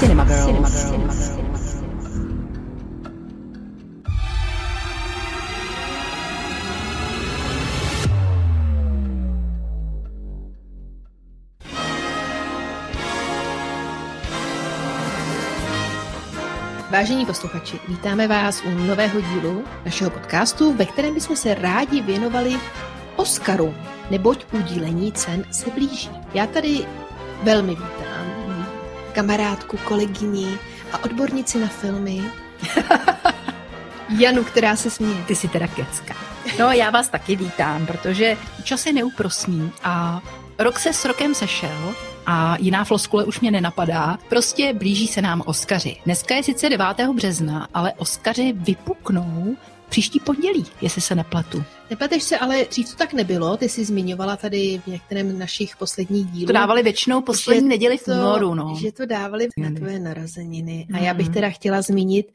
Cinema Girls. Cinema Girls. Vážení posluchači, vítáme vás u nového dílu našeho podcastu, ve kterém bychom se rádi věnovali Oscaru, neboť udílení cen se blíží. Já tady velmi vítám kamarádku, kolegyni a odbornici na filmy, Janu, která se směje. Ty jsi teda kecka. No já vás taky vítám, protože čas je neúprosný a rok se s rokem sešel a jiná floskule už mě nenapadá. Prostě blíží se nám Oskaři. Dneska je sice 9. března, ale Oskaři vypuknou příští pondělí, jestli se nepletu. Nepleteš se, ale dřív to tak nebylo. Ty jsi zmiňovala tady v některém našich posledních dílů. To dávali většinou poslední neděli v únoru, no. Že to dávali na tvoje narozeniny. A já bych mm. teda chtěla zmínit,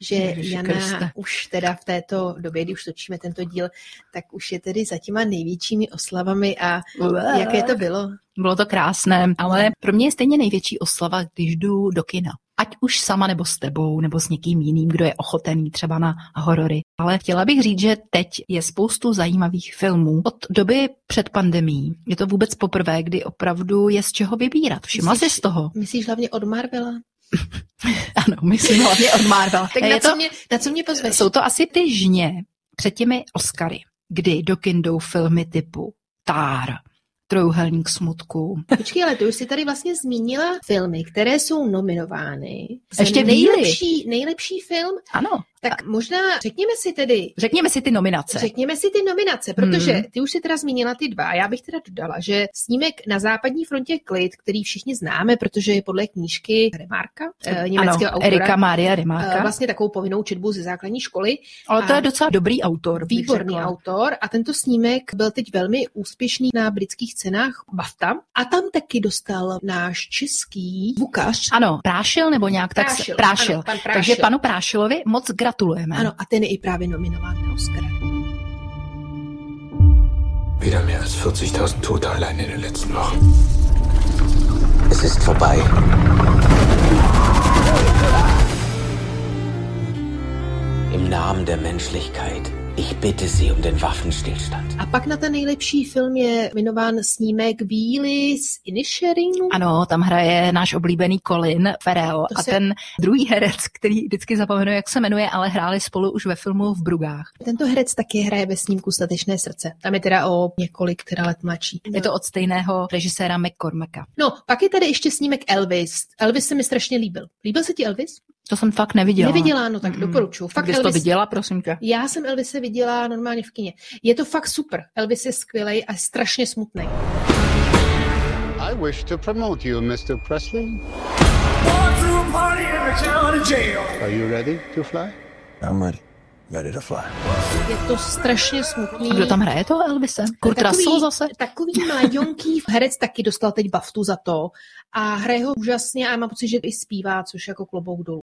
že Ježiši Jana Kriste. už teda v této době, kdy už točíme tento díl, tak už je tedy za těma největšími oslavami a Ule. jaké to bylo? Bylo to krásné, ale pro mě je stejně největší oslava, když jdu do kina. Ať už sama nebo s tebou, nebo s někým jiným, kdo je ochotený třeba na horory. Ale chtěla bych říct, že teď je spoustu zajímavých filmů. Od doby před pandemí je to vůbec poprvé, kdy opravdu je z čeho vybírat. Všimla jsi z toho? Myslíš hlavně od Marvela? ano, myslím hlavně od Marvela. tak na, to, co mě, na co mě pozveš? Jsou to asi ty žně před těmi Oscary, kdy do kin filmy typu Tár, Trojuhelník smutku. Počkej, ale ty už si tady vlastně zmínila filmy, které jsou nominovány. Ještě nejlepší, nejlepší film. Ano. Tak možná řekněme si tedy... Řekněme si ty nominace. Řekněme si ty nominace, protože hmm. ty už si teda zmínila ty dva. Já bych teda dodala, že snímek na západní frontě Klid, který všichni známe, protože je podle knížky Remarka, eh, německého ano, autora. Erika Maria Remarka. Eh, vlastně takovou povinnou četbu ze základní školy. Ale to je docela dobrý autor. Výborný autor a tento snímek byl teď velmi úspěšný na britských cenách BAFTA a tam taky dostal náš český Vukař. Ano, Prášil nebo nějak tak prášil, prášil. Ano, pan prášil. Takže panu Prášilovi moc gratuluji gratulujeme. Ano, a ten je i právě nominován na Oscara. Wieder mehr als 40.000 Tote allein in den letzten Wochen. Es ist vorbei. Im Namen der Menschlichkeit Ich bitte Sie um den Waffenstillstand. A pak na ten nejlepší film je jmenován snímek Víly z Inisherinu. Ano, tam hraje náš oblíbený Colin Farrell to a se... ten druhý herec, který vždycky zapomenu, jak se jmenuje, ale hráli spolu už ve filmu v Brugách. Tento herec taky hraje ve snímku Statečné srdce. Tam je teda o několik teda let mladší. Je to od stejného režiséra McCormacka. No, pak je tady ještě snímek Elvis. Elvis se mi strašně líbil. Líbil se ti Elvis? To jsem fakt neviděla. Neviděla, no tak mm. doporučuji. Fakt Elvis... to viděla, prosím tě? Já jsem Elvise viděla normálně v kině. Je to fakt super. Elvis je skvělý a strašně smutný. I wish to promote you, Mr. Presley. Are you ready to fly? I'm ready. Ready to fly. Je to strašně smutný. A kdo tam hraje to Elvise? Kurt takový, Russell zase? Takový mladionký herec taky dostal teď baftu za to a hraje ho úžasně a mám pocit, že i zpívá, což jako klobouk dolů.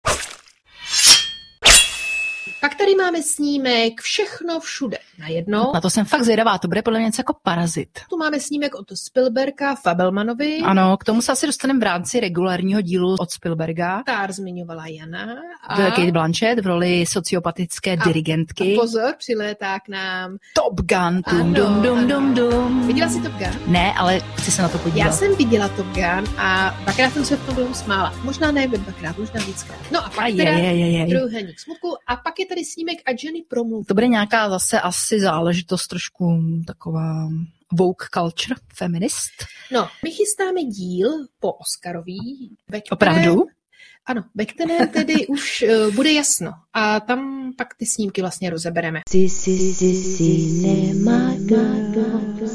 Pak tady máme snímek Všechno všude najednou. Na to jsem fakt zvědavá, to bude podle mě něco jako parazit. Tu máme snímek od Spielberga, Fabelmanovi. Ano, k tomu se asi dostaneme v rámci regulárního dílu od Spielberga. Tár zmiňovala Jana. A... Kate Blanchett v roli sociopatické a, dirigentky. A pozor, přilétá k nám Top Gun. Dum, dum, dum, dum, dum. Viděla jsi Top Gun? Ne, ale chci se na to podívat. Já jsem viděla Top Gun a dvakrát jsem se v tom smála. Možná ne dvakrát, možná víckrát. No a pak je, teda je, je, je. druhý smutku a pak je tady snímek a Jenny promluv. To bude nějaká zase asi záležitost trošku taková woke culture, feminist. No, my chystáme díl po Oscarový. Opravdu? Ano, ve kterém tedy už uh, bude jasno a tam pak ty snímky vlastně rozebereme.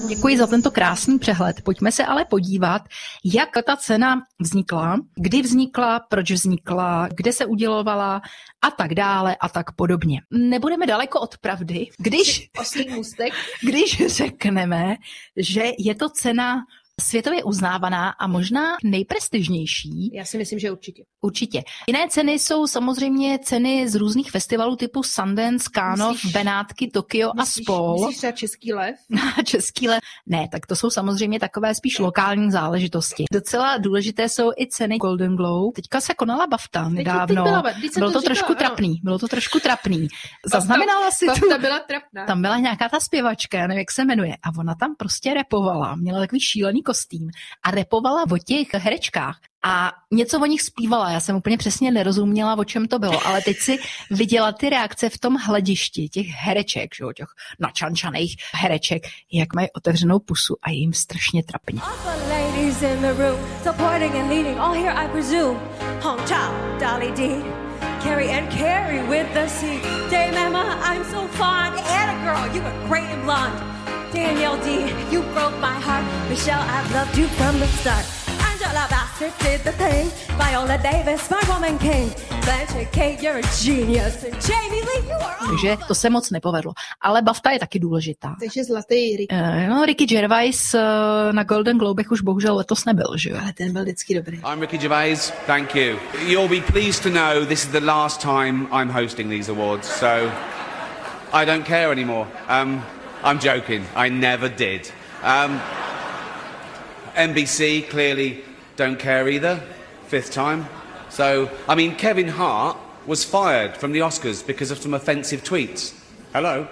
Děkuji za tento krásný přehled. Pojďme se ale podívat, jak ta cena vznikla, kdy vznikla, proč vznikla, kde se udělovala a tak dále a tak podobně. Nebudeme daleko od pravdy, když, když řekneme, že je to cena světově uznávaná a možná nejprestižnější. Já si myslím, že určitě. Určitě. Jiné ceny jsou samozřejmě ceny z různých festivalů typu Sundance, Cannes, Benátky, Tokio myslíš, a spol. Myslíš třeba Český lev? Český lev. Ne, tak to jsou samozřejmě takové spíš lokální záležitosti. Docela důležité jsou i ceny Golden Globe. Teďka se konala BAFTA nedávno. Teď, teď bylo to, to trošku říkala, trapný. Bylo to trošku trapný. Zaznamenala si BAFTA byla trapná. Tam byla nějaká ta zpěvačka, já nevím, jak se jmenuje. A ona tam prostě repovala. Měla takový šílený kostým a repovala o těch herečkách. A něco o nich zpívala, já jsem úplně přesně nerozuměla, o čem to bylo, ale teď si viděla ty reakce v tom hledišti těch hereček, že, těch načančaných hereček, jak mají otevřenou pusu a jim strašně trapně. Carrie and Carrie with the C. Day Mama, I'm so fond. Anna girl, you were great and blonde. Danielle D, you broke my heart. Michelle, I've loved you from the start. Angela Bassett did the thing. Viola Davis, my woman king. Blanche Kate, you're a genius. And Jamie Lee, you are... Takže to se moc nepovedlo. Ale BAFTA je taky důležitá. Takže zlatý Ricky. Uh, no, Ricky Gervais uh, na Golden Globech už bohužel letos nebyl, že jo? Ale ten byl vždycky dobrý. I'm Ricky Gervais, thank you. You'll be pleased to know this is the last time I'm hosting these awards, so I don't care anymore. Um, I'm joking. I never did. Um, NBC clearly don't care either. Fifth time. So, I mean, Kevin Hart was fired from the Oscars because of some offensive tweets. Hello?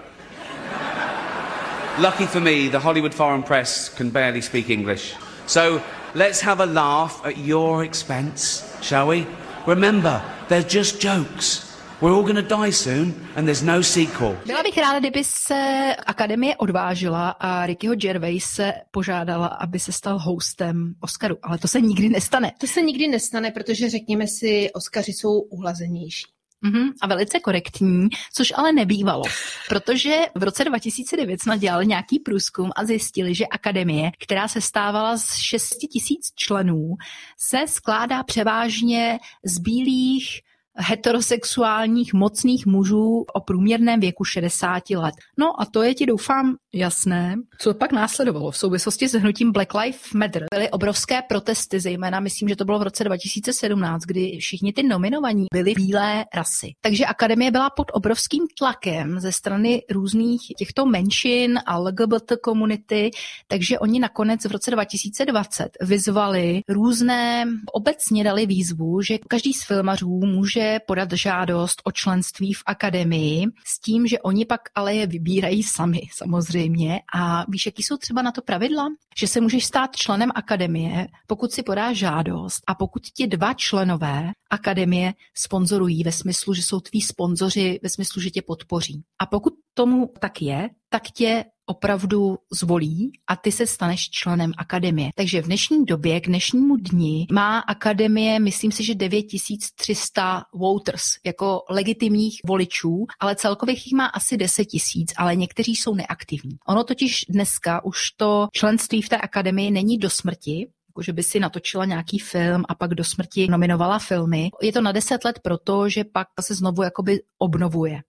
Lucky for me, the Hollywood Foreign Press can barely speak English. So let's have a laugh at your expense, shall we? Remember, they're just jokes. We're all gonna die soon and there's no sequel. Byla bych ráda, kdyby se Akademie odvážila a Rickyho Gervais se požádala, aby se stal hostem Oscaru, ale to se nikdy nestane. To se nikdy nestane, protože řekněme si, Oscary jsou uhlazenější. Mm-hmm, a velice korektní, což ale nebývalo, protože v roce 2009 jsme dělali nějaký průzkum a zjistili, že akademie, která se stávala z 6 tisíc členů, se skládá převážně z bílých heterosexuálních mocných mužů o průměrném věku 60 let. No a to je ti doufám jasné. Co pak následovalo v souvislosti s hnutím Black Lives Matter? Byly obrovské protesty, zejména myslím, že to bylo v roce 2017, kdy všichni ty nominovaní byli bílé rasy. Takže akademie byla pod obrovským tlakem ze strany různých těchto menšin a LGBT komunity, takže oni nakonec v roce 2020 vyzvali různé, obecně dali výzvu, že každý z filmařů může podat žádost o členství v akademii s tím, že oni pak ale je vybírají sami samozřejmě. A víš, jaký jsou třeba na to pravidla? Že se můžeš stát členem akademie, pokud si podáš žádost a pokud ti dva členové akademie sponzorují ve smyslu, že jsou tví sponzoři ve smyslu, že tě podpoří. A pokud tomu tak je, tak tě opravdu zvolí a ty se staneš členem akademie. Takže v dnešní době, k dnešnímu dni, má akademie, myslím si, že 9300 voters, jako legitimních voličů, ale celkově jich má asi 10 tisíc, ale někteří jsou neaktivní. Ono totiž dneska už to členství v té akademii není do smrti, jako že by si natočila nějaký film a pak do smrti nominovala filmy. Je to na deset let proto, že pak se znovu jakoby obnovuje.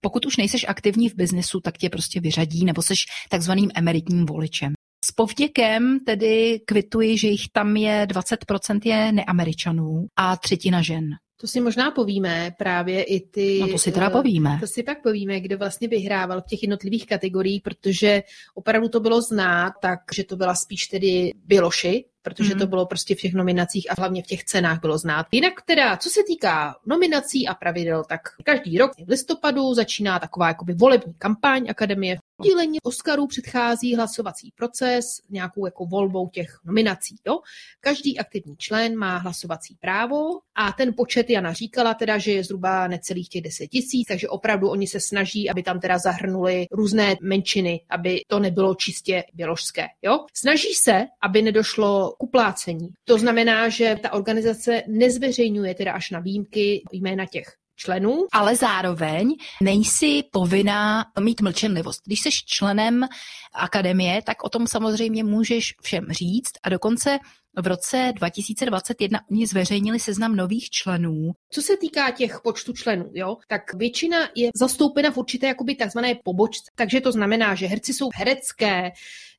Pokud už nejseš aktivní v biznesu, tak tě prostě vyřadí nebo seš takzvaným emeritním voličem. S povděkem tedy kvituji, že jich tam je 20% je neameričanů a třetina žen. To si možná povíme právě i ty... No to si teda eh, povíme. To si pak povíme, kdo vlastně vyhrával v těch jednotlivých kategoriích, protože opravdu to bylo znát, tak, že to byla spíš tedy Biloši, protože mm. to bylo prostě v těch nominacích a hlavně v těch cenách bylo znát. Jinak teda, co se týká nominací a pravidel, tak každý rok v listopadu začíná taková jakoby volební kampaň Akademie. Dílení Oscarů předchází hlasovací proces nějakou jako volbou těch nominací. Jo? Každý aktivní člen má hlasovací právo a ten počet Jana říkala teda, že je zhruba necelých těch 10 tisíc, takže opravdu oni se snaží, aby tam teda zahrnuli různé menšiny, aby to nebylo čistě běložské. Jo? Snaží se, aby nedošlo k uplácení. To znamená, že ta organizace nezveřejňuje teda až na výjimky jména těch členů. Ale zároveň nejsi povinná mít mlčenlivost. Když jsi členem akademie, tak o tom samozřejmě můžeš všem říct a dokonce v roce 2021 oni zveřejnili seznam nových členů. Co se týká těch počtu členů, jo, tak většina je zastoupena v určité jakoby takzvané pobočce. Takže to znamená, že herci jsou herecké,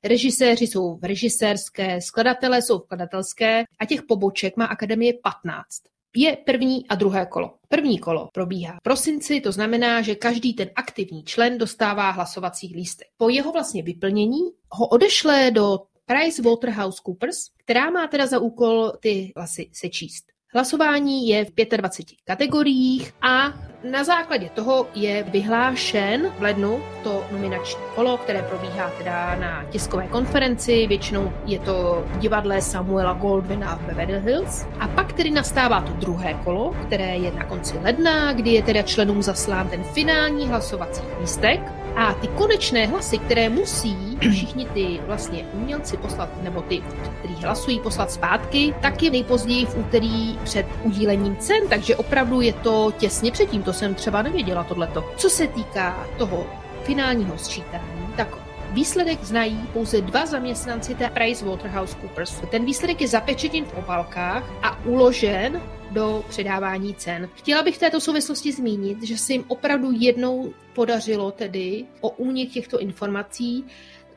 režiséři jsou v režisérské, skladatelé jsou v skladatelské a těch poboček má akademie 15 je první a druhé kolo. První kolo probíhá v prosinci, to znamená, že každý ten aktivní člen dostává hlasovací lístek. Po jeho vlastně vyplnění ho odešle do PricewaterhouseCoopers, která má teda za úkol ty hlasy sečíst. Hlasování je v 25 kategoriích a na základě toho je vyhlášen v lednu to nominační kolo, které probíhá teda na tiskové konferenci, většinou je to divadle Samuela Goldwina v Beverly Hills. A pak tedy nastává to druhé kolo, které je na konci ledna, kdy je teda členům zaslán ten finální hlasovací lístek a ty konečné hlasy, které musí všichni ty vlastně umělci poslat, nebo ty, kteří hlasují, poslat zpátky, tak je nejpozději v úterý před udílením cen, takže opravdu je to těsně předtím, to jsem třeba nevěděla tohleto. Co se týká toho finálního sčítání, tak Výsledek znají pouze dva zaměstnanci té PricewaterhouseCoopers. Ten výsledek je zapečetěn v obálkách a uložen do předávání cen. Chtěla bych v této souvislosti zmínit, že se jim opravdu jednou podařilo tedy o únik těchto informací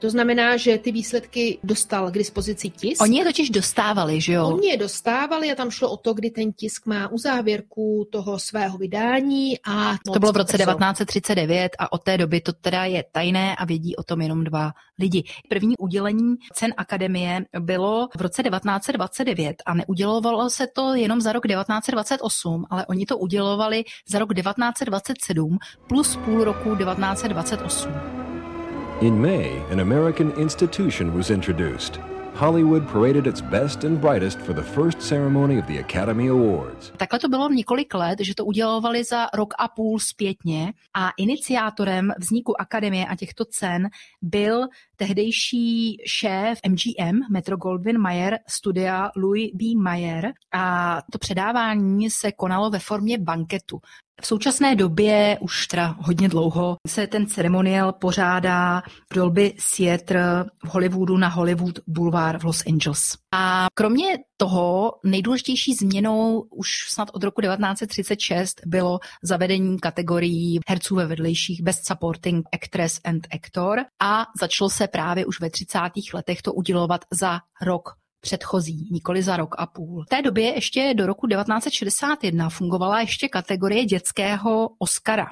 to znamená, že ty výsledky dostal k dispozici tisk. Oni je totiž dostávali, že jo? Oni je dostávali a tam šlo o to, kdy ten tisk má uzávěrku toho svého vydání a... To bylo v roce 1939 a od té doby to teda je tajné a vědí o tom jenom dva lidi. První udělení cen akademie bylo v roce 1929 a neudělovalo se to jenom za rok 1928, ale oni to udělovali za rok 1927 plus půl roku 1928. In May, an American institution was introduced. Hollywood paraded its best and brightest for the first ceremony of the Academy Awards. Takhle to bylo několik let, že to udělovali za rok a půl zpětně a iniciátorem vzniku akademie a těchto cen byl tehdejší šéf MGM, Metro Goldwyn Mayer, studia Louis B. Mayer a to předávání se konalo ve formě banketu. V současné době, už teda hodně dlouho, se ten ceremoniál pořádá v Dolby Theatre v Hollywoodu na Hollywood Boulevard v Los Angeles. A kromě toho nejdůležitější změnou už snad od roku 1936 bylo zavedení kategorií herců ve vedlejších Best Supporting Actress and Actor a začalo se právě už ve 30. letech to udělovat za rok předchozí, nikoli za rok a půl. V té době ještě do roku 1961 fungovala ještě kategorie dětského Oscara.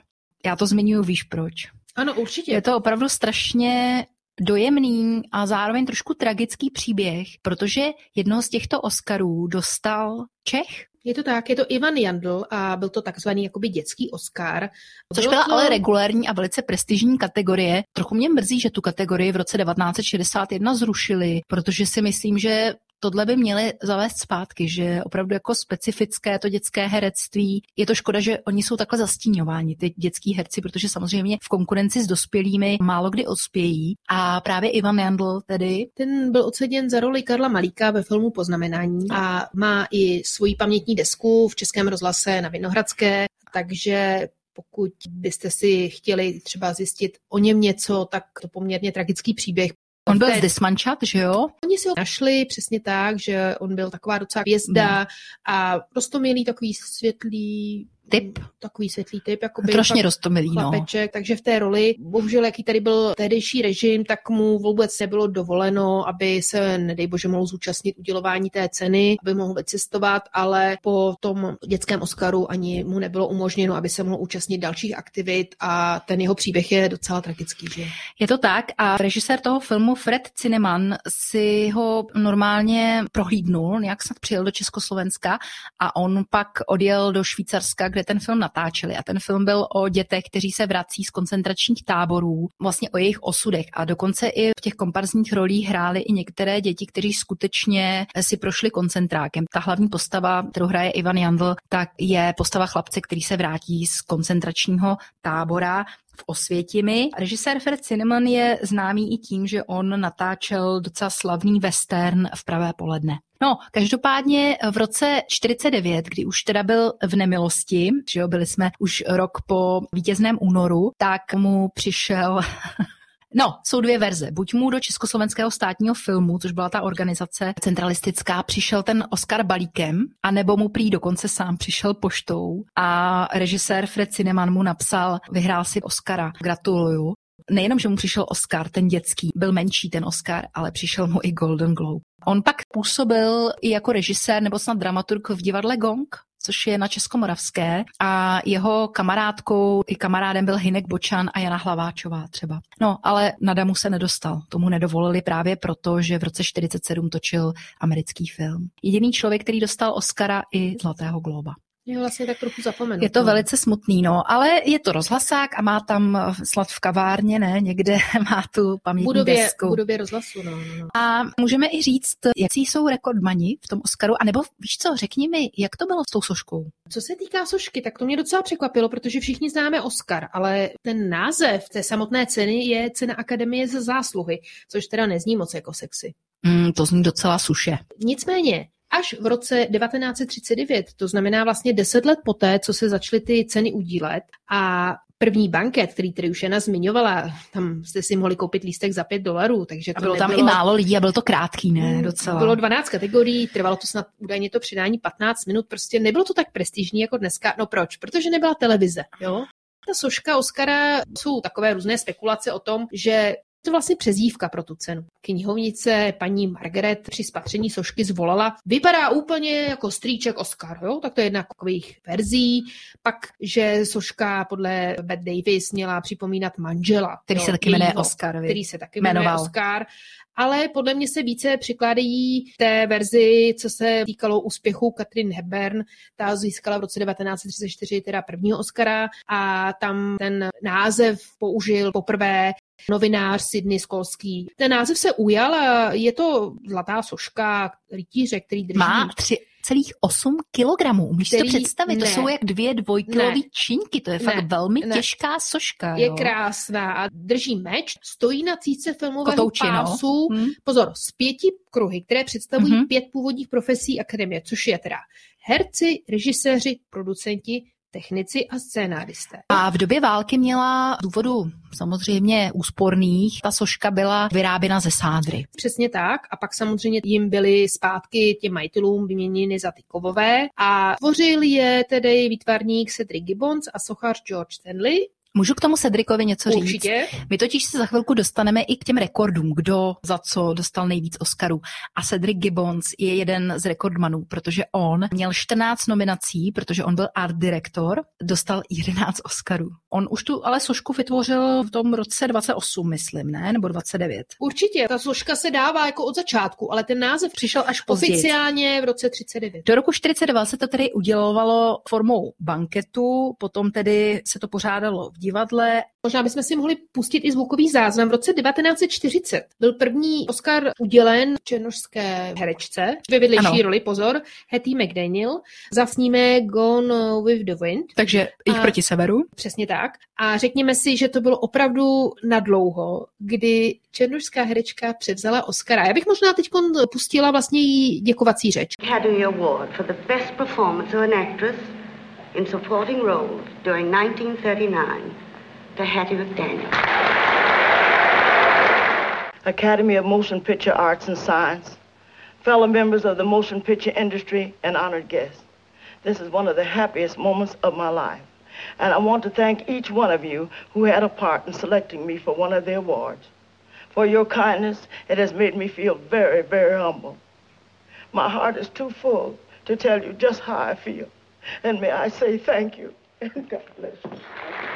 Já to zmiňuji, víš proč? Ano, určitě. Je to opravdu strašně dojemný a zároveň trošku tragický příběh, protože jednoho z těchto Oscarů dostal Čech. Je to tak, je to Ivan Jandl a byl to takzvaný jakoby dětský Oscar. Což byla to... ale regulární a velice prestižní kategorie. Trochu mě mrzí, že tu kategorii v roce 1961 zrušili, protože si myslím, že tohle by měli zavést zpátky, že opravdu jako specifické to dětské herectví. Je to škoda, že oni jsou takhle zastíňováni, ty dětský herci, protože samozřejmě v konkurenci s dospělými málo kdy ospějí. A právě Ivan Jandl tedy. Ten byl oceněn za roli Karla Malíka ve filmu Poznamenání a má i svoji pamětní desku v Českém rozhlase na Vinohradské, takže pokud byste si chtěli třeba zjistit o něm něco, tak to poměrně tragický příběh. On byl z Dismančat, že jo? Oni si ho našli přesně tak, že on byl taková docela hvězda hmm. a milý takový světlý typ. Takový světlý typ. Jako Strašně rostomilý, no. Takže v té roli, bohužel, jaký tady byl tehdejší režim, tak mu vůbec nebylo dovoleno, aby se, nedej bože, mohl zúčastnit udělování té ceny, aby mohl vycestovat, ale po tom dětském Oscaru ani mu nebylo umožněno, aby se mohl účastnit dalších aktivit a ten jeho příběh je docela tragický, že? Je to tak a režisér toho filmu Fred Cineman si ho normálně prohlídnul, nějak snad přijel do Československa a on pak odjel do Švýcarska, kde kde ten film natáčeli. A ten film byl o dětech, kteří se vrací z koncentračních táborů, vlastně o jejich osudech. A dokonce i v těch komparzních rolích hrály i některé děti, kteří skutečně si prošli koncentrákem. Ta hlavní postava, kterou hraje Ivan Jandl, tak je postava chlapce, který se vrátí z koncentračního tábora v Osvětimi. Režisér Fred Cinnamon je známý i tím, že on natáčel docela slavný western v pravé poledne. No, každopádně v roce 49, kdy už teda byl v nemilosti, že jo, byli jsme už rok po vítězném únoru, tak mu přišel No, jsou dvě verze. Buď mu do Československého státního filmu, což byla ta organizace centralistická, přišel ten Oscar balíkem, anebo mu prý dokonce sám přišel poštou a režisér Fred Cineman mu napsal, vyhrál si Oscara, gratuluju. Nejenom, že mu přišel Oscar, ten dětský, byl menší ten Oscar, ale přišel mu i Golden Globe. On pak působil i jako režisér nebo snad dramaturg v divadle Gong, což je na Českomoravské a jeho kamarádkou i kamarádem byl Hinek Bočan a Jana Hlaváčová třeba. No, ale na Damu se nedostal. Tomu nedovolili právě proto, že v roce 47 točil americký film. Jediný člověk, který dostal Oscara i Zlatého globa. Je vlastně tak trochu zapomenu. Je to velice smutný, no, ale je to rozhlasák a má tam snad v kavárně, ne, někde má tu pamětní budově, desku. budově rozhlasu, no, no, no. A můžeme i říct, jaký jsou rekordmani v tom Oscaru, anebo víš co, řekni mi, jak to bylo s tou soškou? Co se týká sošky, tak to mě docela překvapilo, protože všichni známe Oscar, ale ten název té samotné ceny je cena Akademie za zásluhy, což teda nezní moc jako sexy. Mm, to zní docela suše. Nicméně, až v roce 1939, to znamená vlastně deset let poté, co se začaly ty ceny udílet a první banket, který tady už Jana zmiňovala, tam jste si mohli koupit lístek za 5 dolarů, takže to A bylo tam nebylo... i málo lidí a byl to krátký, ne, docela. Bylo 12 kategorií, trvalo to snad údajně to předání 15 minut, prostě nebylo to tak prestižní jako dneska. No proč? Protože nebyla televize, jo? Ta soška Oscara jsou takové různé spekulace o tom, že to vlastně přezdívka pro tu cenu. Knihovnice paní Margaret při spatření sošky zvolala, vypadá úplně jako strýček Oscar, jo? tak to je jedna takových verzí. Pak, že soška podle Bette Davis měla připomínat manžela. Který jo, se taky jmenuje Oscar? Který se taky jmenuje Jmenoval. Oscar. Ale podle mě se více přikládají té verzi, co se týkalo úspěchu Katrin Hepburn. Ta získala v roce 1934 teda prvního Oscara a tam ten název použil poprvé novinář Sidney Skolský. Ten název se ujal je to zlatá soška rytíře, který drží... Má 3,8 kilogramů. Umíš si to představit? To ne. jsou jak dvě dvojkilové Ne. činky. To je Ne. fakt velmi Ne. těžká soška. je jo. krásná a drží meč, stojí na cíce filmového Kotouči, no. pásu, Hm. pozor, z pěti kruhy, které představují Mhm. pět původních profesí akademie, což je teda herci, režiséři, producenti, technici a scénáristé. A v době války měla z důvodu samozřejmě úsporných, ta soška byla vyráběna ze sádry. Přesně tak. A pak samozřejmě jim byly zpátky těm majitelům vyměněny za ty kovové a tvořil je tedy výtvarník Cedric Gibbons a sochař George Stanley. Můžu k tomu Cedricovi něco říct? Určitě. My totiž se za chvilku dostaneme i k těm rekordům, kdo za co dostal nejvíc Oscarů. A Cedric Gibbons je jeden z rekordmanů, protože on měl 14 nominací, protože on byl art direktor, dostal 11 Oscarů. On už tu ale sošku vytvořil v tom roce 28, myslím, ne? Nebo 29. Určitě. Ta složka se dává jako od začátku, ale ten název Přišel až později. oficiálně v roce 39. Do roku 42 se to tedy udělovalo formou banketu, potom tedy se to pořádalo v divadle. Možná bychom si mohli pustit i zvukový záznam. V roce 1940 byl první Oscar udělen černošské herečce ve vedlejší Ano. roli, pozor, Hattie McDaniel, za snímek Gone with the Wind. Takže jich A- proti severu. Přesně tak. A řekněme si, že to bylo opravdu nadlouho, kdy černošská herečka převzala Oscara. Já bych možná teď pustila vlastně její děkovací řeč. Academy Award for the best performance of an actress in supporting roles during 1939 to Hattie McDaniel. Academy of Motion Picture Arts and Science, fellow members of the motion picture industry, and honored guests. This is one of the happiest moments of my life. And I want to thank each one of you who had a part in selecting me for one of the awards. For your kindness, it has made me feel very, very humble. My heart is too full to tell you just how I feel. And may I say thank you. God bless you.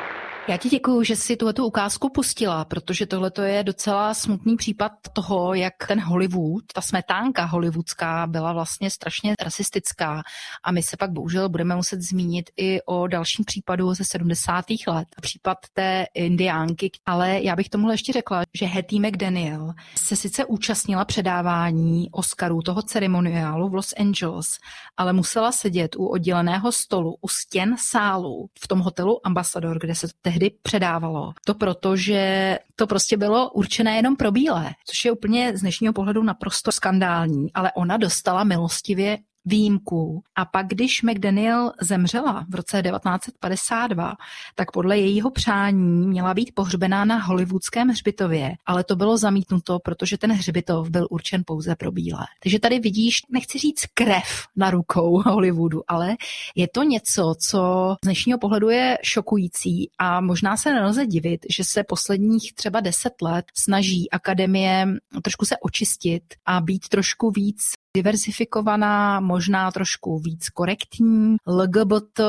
Já ti děkuju, že jsi tuhletu ukázku pustila, protože tohle je docela smutný případ toho, jak ten Hollywood, ta smetánka hollywoodská byla vlastně strašně rasistická a my se pak bohužel budeme muset zmínit i o dalším případu ze 70. let, případ té indiánky, ale já bych tomuhle ještě řekla, že Hattie McDaniel se sice účastnila předávání Oscarů toho ceremoniálu v Los Angeles, ale musela sedět u odděleného stolu, u stěn sálu v tom hotelu Ambassador, kde se to tehdy předávalo. To proto, že to prostě bylo určené jenom pro bílé, což je úplně z dnešního pohledu naprosto skandální, ale ona dostala milostivě výjimku. A pak, když McDaniel zemřela v roce 1952, tak podle jejího přání měla být pohřbená na hollywoodském hřbitově, ale to bylo zamítnuto, protože ten hřbitov byl určen pouze pro bílé. Takže tady vidíš, nechci říct krev na rukou Hollywoodu, ale je to něco, co z dnešního pohledu je šokující a možná se nelze divit, že se posledních třeba deset let snaží akademie trošku se očistit a být trošku víc diversifikovaná, možná trošku víc korektní, LGBT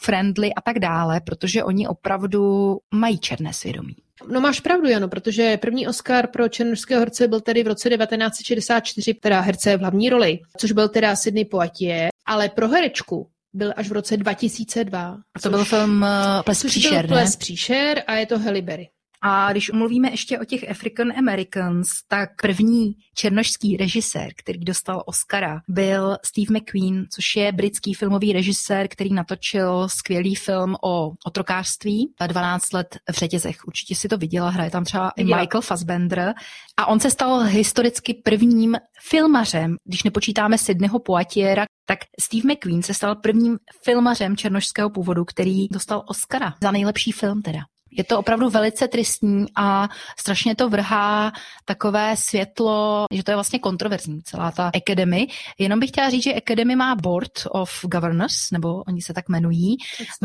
friendly a tak dále, protože oni opravdu mají černé svědomí. No máš pravdu, Jano, protože první Oscar pro černožského herce byl tedy v roce 1964, teda herce v hlavní roli, což byl teda Sidney Poitier, ale pro herečku byl až v roce 2002. A to byl film Ples příšer, byl Ples příšer a je to Halle Berry. A když mluvíme ještě o těch African Americans, tak první černošský režisér, který dostal Oscara, byl Steve McQueen, což je britský filmový režisér, který natočil skvělý film o otrokářství 12 let v řetězech. Určitě si to viděla, hraje tam třeba i Michael Fassbender. A on se stal historicky prvním filmařem, když nepočítáme Sydneyho Poitiera, tak Steve McQueen se stal prvním filmařem černošského původu, který dostal Oscara za nejlepší film teda. Je to opravdu velice tristní a strašně to vrhá takové světlo, že to je vlastně kontroverzní, celá ta Academy. Jenom bych chtěla říct, že Academy má Board of Governors, nebo oni se tak jmenují.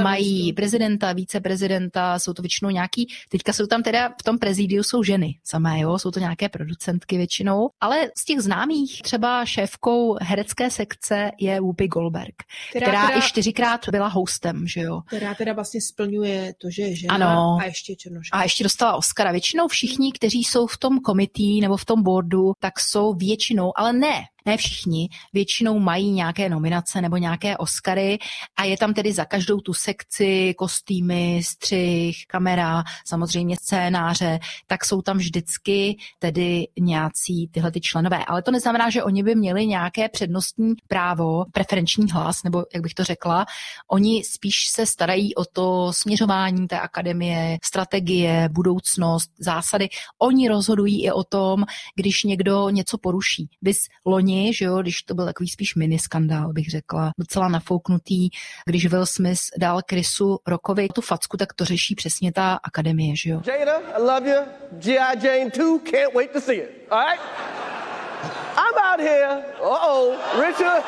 Mají prezidenta, viceprezidenta, jsou to většinou nějaký, teďka jsou tam teda v tom prezidiu jsou ženy samé, jo, jsou to nějaké producentky většinou, ale z těch známých třeba šéfkou herecké sekce je Whoopi Goldberg, která, která teda, i čtyřikrát byla hostem, že jo. Která teda vlastně splňuje to, že je žena. Ano, a ještě černoška. A ještě dostala Oscara. Většinou všichni, kteří jsou v tom komití nebo v tom boardu, tak jsou většinou, ale ne ne všichni, většinou mají nějaké nominace nebo nějaké Oscary a je tam tedy za každou tu sekci kostýmy, střih, kamera, samozřejmě scénáře, tak jsou tam vždycky tedy nějací tyhle ty členové. Ale to neznamená, že oni by měli nějaké přednostní právo, preferenční hlas, nebo jak bych to řekla. Oni spíš se starají o to směřování té akademie, strategie, budoucnost, zásady. Oni rozhodují i o tom, když někdo něco poruší. Bys loni že jo, když to byl takový spíš mini skandál, bych řekla, docela nafouknutý, když Will Smith dal Chrisu Rockovi tu facku, tak to řeší přesně ta akademie, že jo. Jada, I love you. G.I. Jane 2, can't wait to see it. All right? I'm out here. Uh-oh, Richard.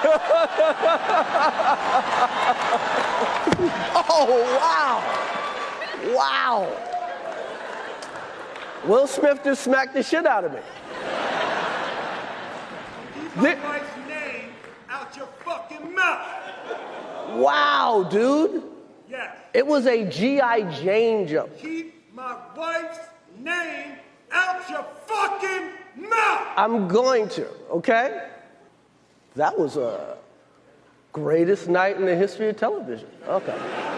oh, wow. Wow. Will Smith just smacked the shit out of me. My wife's name out your fucking mouth. Wow, dude. Yes. It was a G.I. Jane jump. Keep my wife's name out your fucking mouth. I'm going to, okay? That was a greatest night in the history of television. Okay.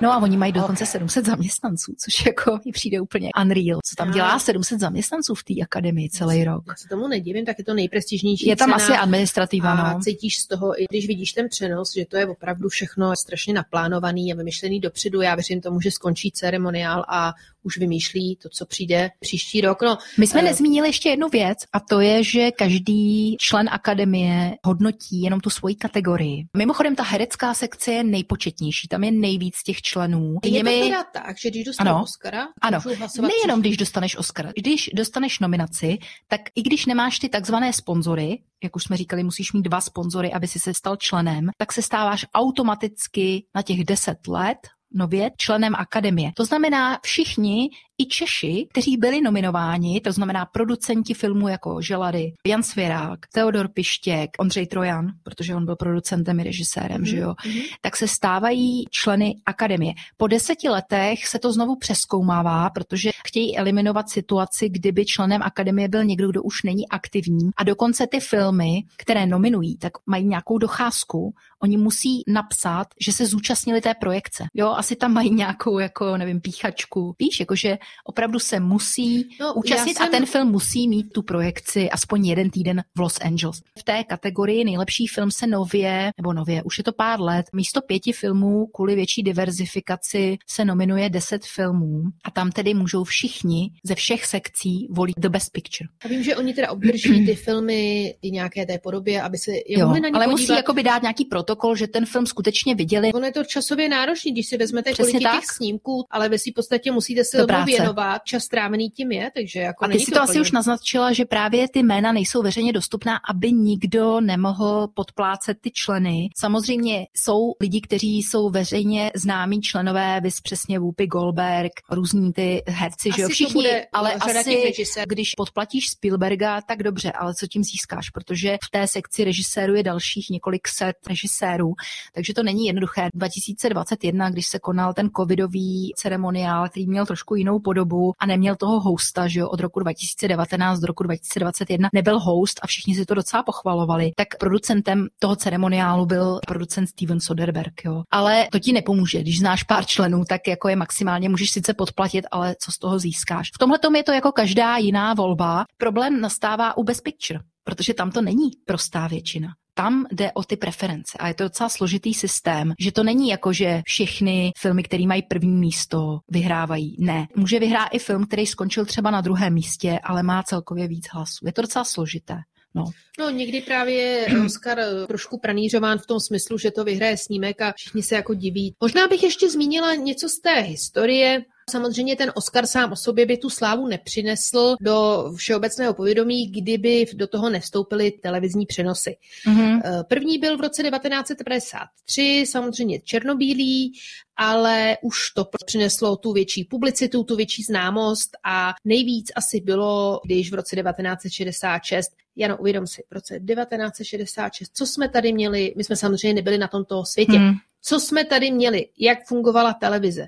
No a oni mají dokonce 700 zaměstnanců, což jako mi přijde úplně unreal. Co tam dělá 700 zaměstnancců v té akademii celý rok? Já se tomu nedivím, tak je to nejprestižnější Je tam cena asi administrativa, a no. cítíš z toho, i když vidíš ten přenos, že to je opravdu všechno strašně naplánovaný a vymyšlený dopředu. Já věřím tomu, že skončí ceremoniál a už vymýšlí to, co přijde příští rok. No, My jsme eh, nezmínili ještě jednu věc a to je, že každý člen akademie hodnotí jenom tu svoji kategorii. Mimochodem ta herecká sekce je nejpočetnější, tam je nejvíc těch členů. Je to teda tak, že když dostanu Ano. Oscara, Ano, nejenom když dostaneš Oscar. Když dostaneš nominaci, tak i když nemáš ty takzvané sponzory, jak už jsme říkali, musíš mít dva sponzory, aby si se stal členem, tak se stáváš automaticky na těch 10 let nově členem akademie. To znamená všichni i Češi, kteří byli nominováni, to znamená producenti filmů jako Želady, Jan Svěrák, Teodor Pištěk, Ondřej Trojan, protože on byl producentem i režisérem, že jo, tak se stávají členy akademie. Po deseti letech se to znovu přeskoumává, protože chtějí eliminovat situaci, kdyby členem akademie byl někdo, kdo už není aktivní. A dokonce ty filmy, které nominují, tak mají nějakou docházku. Oni musí napsat, že se zúčastnili té projekce. Jo, asi tam mají nějakou, jako nevím, píchačku. Víš, jakože opravdu se musí No, účastnit jsem- a ten film musí mít tu projekci aspoň jeden týden v Los Angeles. V té kategorii nejlepší film se nově, nebo nově, už je to pár let, místo pěti filmů kvůli větší diverzifikaci se nominuje deset filmů a tam tedy můžou všichni ze všech sekcí volit The Best Picture. A vím, že oni teda obdrží ty filmy i nějaké té podobě, aby se je Jo, mohli na ně ale podívat. musí jakoby dát nějaký protokol, že ten film skutečně viděli. Ono je to časově náročný, když si vezmete Přesně kolik těch snímků, ale ve svým podstatě musíte se Do tomu práce. Věnovat. Čas strávený tím je, takže jako A ty si to asi úplně- už naznačila, že právě ty jména nejsou veřejně dostupná, aby nikdo nemohl podplácet ty členy. Samozřejmě jsou lidi, kteří jsou veřejně známí členové, vys přesně Whoopi Goldberg, různí ty herci, že jo, Asi to všichni, bude ale asi, když podplatíš Spielberga, tak dobře, ale co tím získáš, protože v té sekci režisérů je dalších několik set režisérů, takže to není jednoduché. 2021, když se konal ten covidový ceremoniál, který měl trošku jinou podobu a neměl toho hosta, že jo, od roku 2019 do roku 2021 nebyl host a všichni si to docela pochvalovali, tak producentem toho ceremoniálu byl producent Steven Soderbergh, jo. Ale to ti nepomůže, když znáš pár členů, tak jako je maximálně můžeš sice podplatit, ale co z toho získáš. V tomhle je to jako každá jiná volba. Problém nastává u Best Picture, protože tam to není prostá většina. Tam jde o ty preference a je to docela složitý systém, že to není jako, že všechny filmy, které mají první místo, vyhrávají. Ne. Může vyhrát i film, který skončil třeba na druhém místě, ale má celkově víc hlasů. Je to docela složité. No. No, někdy právě je Oscar eh, trošku pranířován v tom smyslu, že to vyhraje snímek a všichni se jako diví. Možná bych ještě zmínila něco z té historie. Samozřejmě ten Oscar sám o sobě by tu slávu nepřinesl do všeobecného povědomí, kdyby do toho nevstoupily televizní přenosy. Mhm. Eh, První byl v roce 1953, samozřejmě černobílý, ale už to přineslo tu větší publicitu, tu větší známost a nejvíc asi bylo, když v roce 1966 Jano, uvědom si, v roce 1966, co jsme tady měli, my jsme samozřejmě nebyli na tomto světě, Hmm. co jsme tady měli, jak fungovala televize.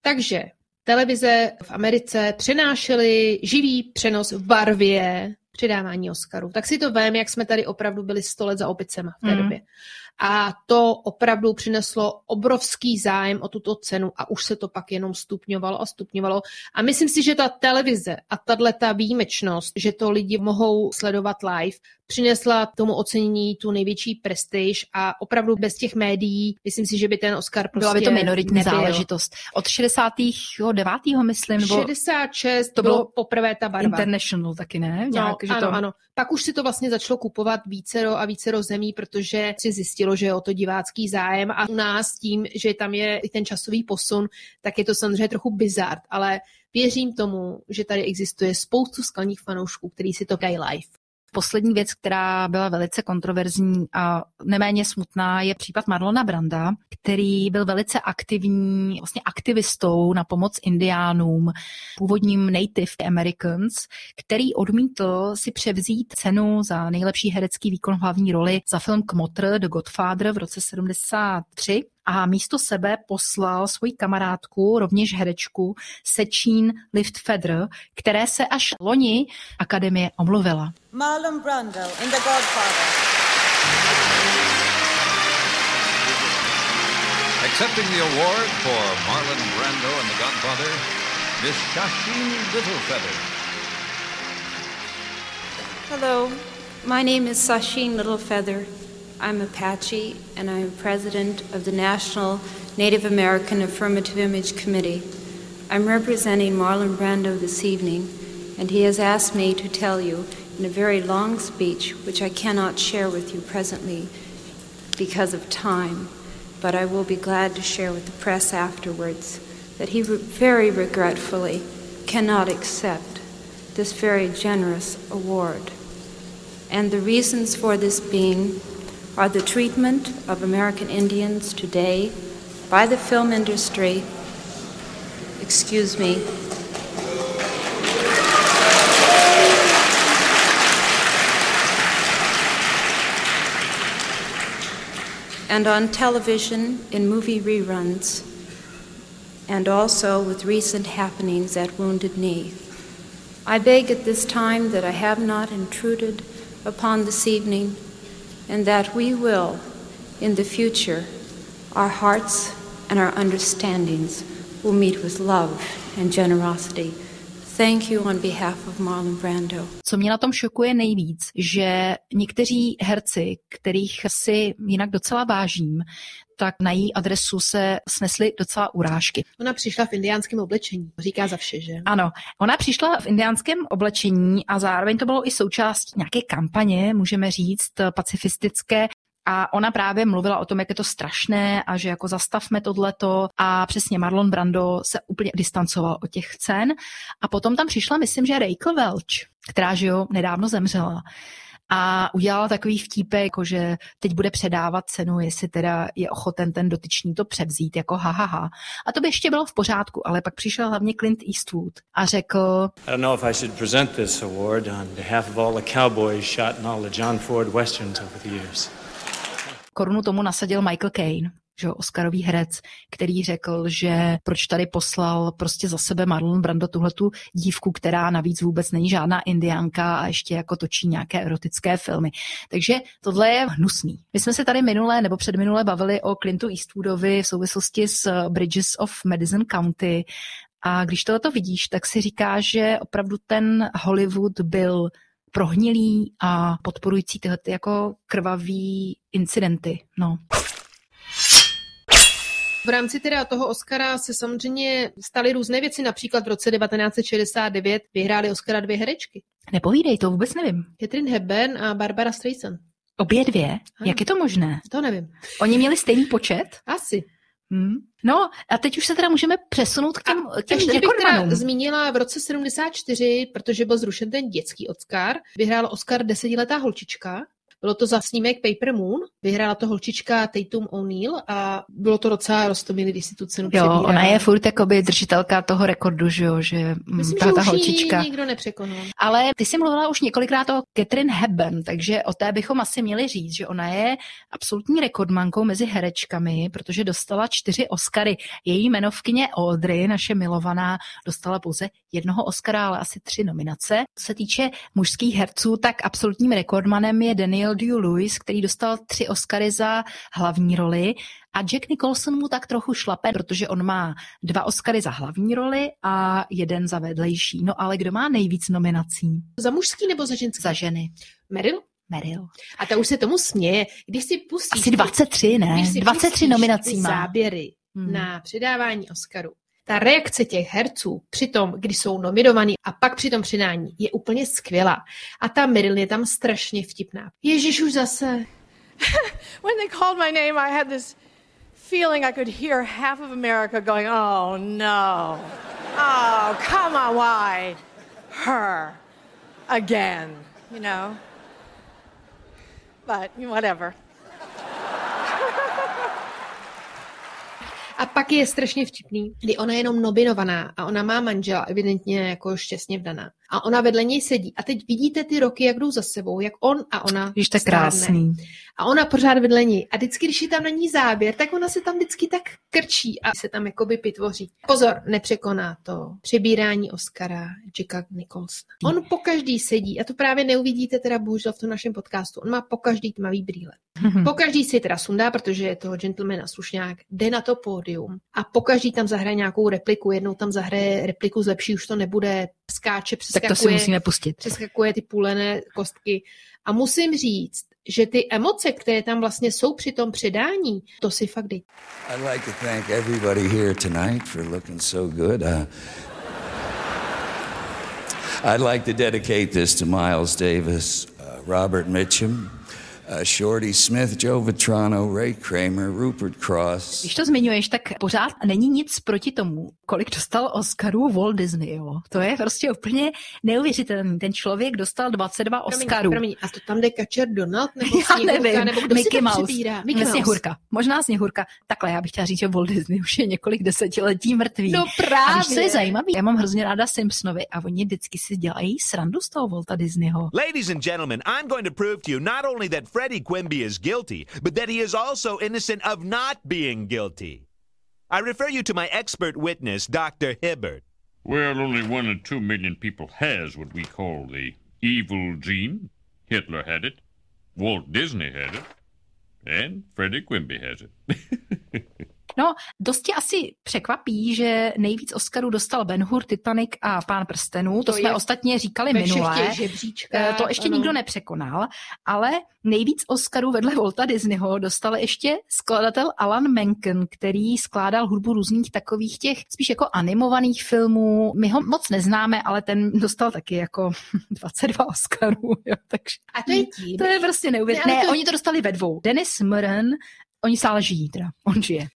Takže televize v Americe přenášely živý přenos v barvě předávání Oscarů. Tak si to vím, jak jsme tady opravdu byli 100 let za opicema v té Mhm. době. A to opravdu přineslo obrovský zájem o tuto cenu a už se to pak jenom stupňovalo a stupňovalo. A myslím si, že ta televize a tahle ta výjimečnost, že to lidi mohou sledovat live, přinesla tomu ocenění tu největší prestiž a opravdu bez těch médií, myslím si, že by ten Oscar prostě Byla by to minoritní nebyl. záležitost. Od 69. myslím, nebo 66 to bylo poprvé ta barva. International taky, ne? No, Nějak, že ano, to... ano. Pak už si to vlastně začalo kupovat vícero a vícero zemí, protože si zjistilo, že je o to divácký zájem a u nás tím, že tam je i ten časový posun, tak je to samozřejmě trochu bizard, ale věřím tomu, že tady existuje spoustu skalních fanoušků, který si to dají live. Poslední věc, která byla velice kontroverzní a neméně smutná, je případ Marlona Branda, který byl velice aktivní, vlastně aktivistou na pomoc indiánům, původním Native Americans, který odmítl si převzít cenu za nejlepší herecký výkon v hlavní roli za film Kmotr The Godfather v roce 73 a místo sebe poslal svoji kamarádku, rovněž herečku, Sečín Liftfeather, které se až loni akademie omluvila. Marlon Brando in The Godfather. Accepting the award for Marlon Brando and The Godfather, Miss Shasheen Littlefeather. Hello, my name is Sasheen Littlefeather. I'm Apache and I'm president of the National Native American Affirmative Image Committee. I'm representing Marlon Brando this evening, and he has asked me to tell you in a very long speech, which I cannot share with you presently because of time, but I will be glad to share with the press afterwards, that he re- very regretfully cannot accept this very generous award. And the reasons for this being are the treatment of American Indians today by the film industry, excuse me, and on television in movie reruns, and also with recent happenings at Wounded Knee. I beg at this time that I have not intruded upon this evening, and that we will, in the future, our hearts and our understandings will meet with love and generosity. Thank you on behalf of Marlon Brando. Co mě na tom šokuje nejvíc, že někteří herci, kterých si jinak docela vážím, tak na její adresu se snesly docela urážky. Ona přišla v indiánském oblečení, říká za vše, že? Ano, ona přišla v indiánském oblečení a zároveň to bylo i součást nějaké kampaně, můžeme říct, pacifistické, a ona právě mluvila o tom, jak je to strašné a že jako zastavme tohleto a přesně Marlon Brando se úplně distancoval od těch cen. A potom tam přišla, myslím, že Rachel Welch, která, že jo, nedávno zemřela a udělala takový vtípek, jako že teď bude předávat cenu, jestli teda je ochoten ten dotyčný to převzít, jako ha, ha, ha. A to by ještě bylo v pořádku, ale pak přišel hlavně Clint Eastwood a řekl I don't know if I should present this award on behalf of all the cowboys shot in all the John Ford westerns over the years. Korunu tomu nasadil Michael Caine, že Oscarový herec, který řekl, že proč tady poslal prostě za sebe Marlon Brando tuhletu dívku, která navíc vůbec není žádná indiánka a ještě jako točí nějaké erotické filmy. Takže tohle je hnusný. My jsme se tady minulé nebo předminulé bavili o Clintu Eastwoodovi v souvislosti s Bridges of Madison County a když tohoto vidíš, tak si říká, že opravdu ten Hollywood byl prohnilý a podporující tyhle ty jako krvavý incidenty. No. V rámci teda toho Oscara se samozřejmě staly různé věci. Například v roce 1969 vyhrály Oscara dvě herečky. Nepovídej, to vůbec nevím. Catherine Hepburn a Barbara Streisand. Obě dvě? Ano. Jak je to možné? To nevím. Oni měli stejný počet? Asi. Hmm. No a teď už se teda můžeme přesunout k těm, těm Ještě bych teda zmínila v roce 74, protože byl zrušen ten dětský Oscar, vyhrála Oscar desetiletá holčička bylo to za snímek Paper Moon, vyhrála to holčička Tatum O'Neill a bylo to docela rostomilý, když si tu cenu Jo, přebírala. ona je furt jakoby držitelka toho rekordu, že jo, že Myslím, ta, že ta holčička. nikdo nepřekonal. Ale ty jsi mluvila už několikrát o Catherine Hepburn, takže o té bychom asi měli říct, že ona je absolutní rekordmankou mezi herečkami, protože dostala čtyři Oscary. Její jmenovkyně Audrey, naše milovaná, dostala pouze jednoho Oscara, ale asi tři nominace. Co se týče mužských herců, tak absolutním rekordmanem je Daniel Day-Lewis, který dostal tři Oscary za hlavní roli a Jack Nicholson mu tak trochu šlape, protože on má dva Oscary za hlavní roli a jeden za vedlejší. No ale kdo má nejvíc nominací? Za mužský nebo za ženský? Za ženy. Meryl? Meryl. A ta už se tomu směje. Když si pustíš... Asi 23, ne? Když si 23 nominací má. záběry hmm. na předávání Oscaru, ta reakce těch herců při tom, když jsou nominovaní a pak při tom přidání, je úplně skvělá. A ta Meryl je tam strašně vtipná. Ježíš už zase. When they called my name, I had this feeling I could hear half of America going, oh no. Oh, come on, why? Her. Again, you know? But whatever. A pak je strašně vtipný, kdy ona je jenom nominovaná a ona má manžela, evidentně jako šťastně vdaná. A ona vedle něj sedí. A teď vidíte ty roky, jak jdou za sebou, jak on a ona Víš, to krásný. A ona pořád vedle ní. A vždycky, když je tam na ní záběr, tak ona se tam vždycky tak krčí a se tam jakoby pitvoří. Pozor, nepřekoná to přebírání Oscara Jacka Nicholson. On po každý sedí, a to právě neuvidíte teda bohužel v tom našem podcastu, on má po každý tmavý brýle. Po každý si teda sundá, protože je toho gentlemana slušňák, jde na to pódium a po každý tam zahraje nějakou repliku, jednou tam zahraje repliku zlepší, už to nebude, skáče, přeskakuje, tak to si musíme pustit. přeskakuje ty půlené kostky. A musím říct, že ty emoce, které tam vlastně jsou při tom předání, to si fakt dej. I'd like to thank everybody here tonight for looking so good. Uh, I'd like to dedicate this to Miles Davis, uh, Robert Mitchum, uh, Shorty Smith, Joe Vitrano, Ray Kramer, Rupert Cross. Když to zmiňuješ, tak pořád není nic proti tomu, kolik dostal Oscarů Walt Disney, jo. To je prostě úplně neuvěřitelný. Ten člověk dostal 22 Promiň, Oscarů. promiň, a to tam jde Kačer Donald nebo Já Sněhurka, nevím, nebo kdo Mickey si to Mouse. přebírá? Ne, Sněhurka. Možná Sněhurka. Takhle, já bych chtěla říct, že Walt Disney už je několik desetiletí mrtvý. No A víš, co právě. je zajímavý? Já mám hrozně ráda Simpsonovi a oni vždycky si dělají srandu z toho Walta Disneyho. Ladies and gentlemen, I'm going to prove to you not only that Freddie Quimby is guilty, but that he is also innocent of not being guilty. I refer you to my expert witness, Dr. Hibbert. Well, only one in two million people has what we call the evil gene. Hitler had it, Walt Disney had it, and Freddie Quimby has it. No, dost tě asi překvapí, že nejvíc Oscarů dostal Ben Hur, Titanic a Pán prstenů. To, To jsme ostatně říkali minule. těch žebříčkách, Eh, To ještě ano. nikdo nepřekonal, ale nejvíc Oscarů vedle Volta Disneyho dostal ještě skladatel Alan Menken, který skládal hudbu různých takových těch spíš jako animovaných filmů. My ho moc neznáme, ale ten dostal taky jako 22 Oscarů. Jo, takže A to je tím. to je prostě neuvěřitelné. Ne, to- oni to dostali ve dvou. Dennis Murren, oni stále žijí teda, on žije.